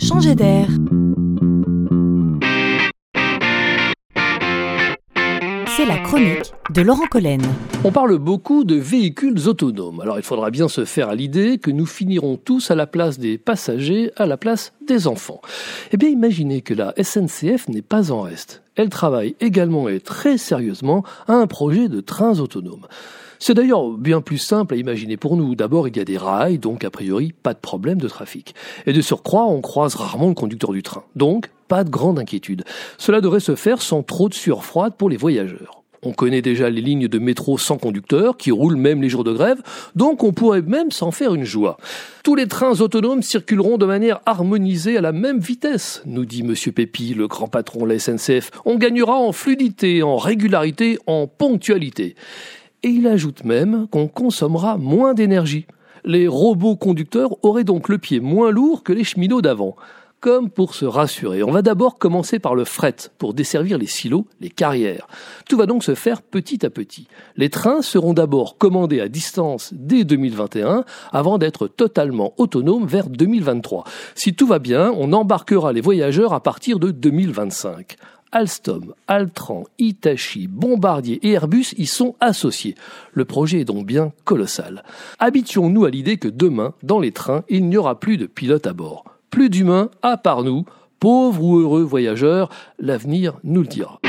Changer d'air. C'est la chronique de Laurent Collen. On parle beaucoup de véhicules autonomes. Alors il faudra bien se faire à l'idée que nous finirons tous à la place des passagers, à la place des enfants. Eh bien imaginez que la SNCF n'est pas en reste. Elle travaille également et très sérieusement à un projet de trains autonomes. C'est d'ailleurs bien plus simple à imaginer pour nous. D'abord, il y a des rails, donc a priori pas de problème de trafic. Et de surcroît, on croise rarement le conducteur du train. Donc, pas de grande inquiétude. Cela devrait se faire sans trop de sueur froide pour les voyageurs. On connaît déjà les lignes de métro sans conducteur, qui roulent même les jours de grève, donc on pourrait même s'en faire une joie. Tous les trains autonomes circuleront de manière harmonisée à la même vitesse, nous dit Monsieur Pépi, le grand patron de la SNCF. On gagnera en fluidité, en régularité, en ponctualité. Et il ajoute même qu'on consommera moins d'énergie. Les robots conducteurs auraient donc le pied moins lourd que les cheminots d'avant. Comme pour se rassurer, on va d'abord commencer par le fret pour desservir les silos, les carrières. Tout va donc se faire petit à petit. Les trains seront d'abord commandés à distance dès 2021 avant d'être totalement autonomes vers 2023. Si tout va bien, on embarquera les voyageurs à partir de 2025. Alstom, Altran, Hitachi, Bombardier et Airbus y sont associés. Le projet est donc bien colossal. Habituons-nous à l'idée que demain, dans les trains, il n'y aura plus de pilotes à bord? Plus d'humains à part nous, pauvres ou heureux voyageurs, l'avenir nous le dira.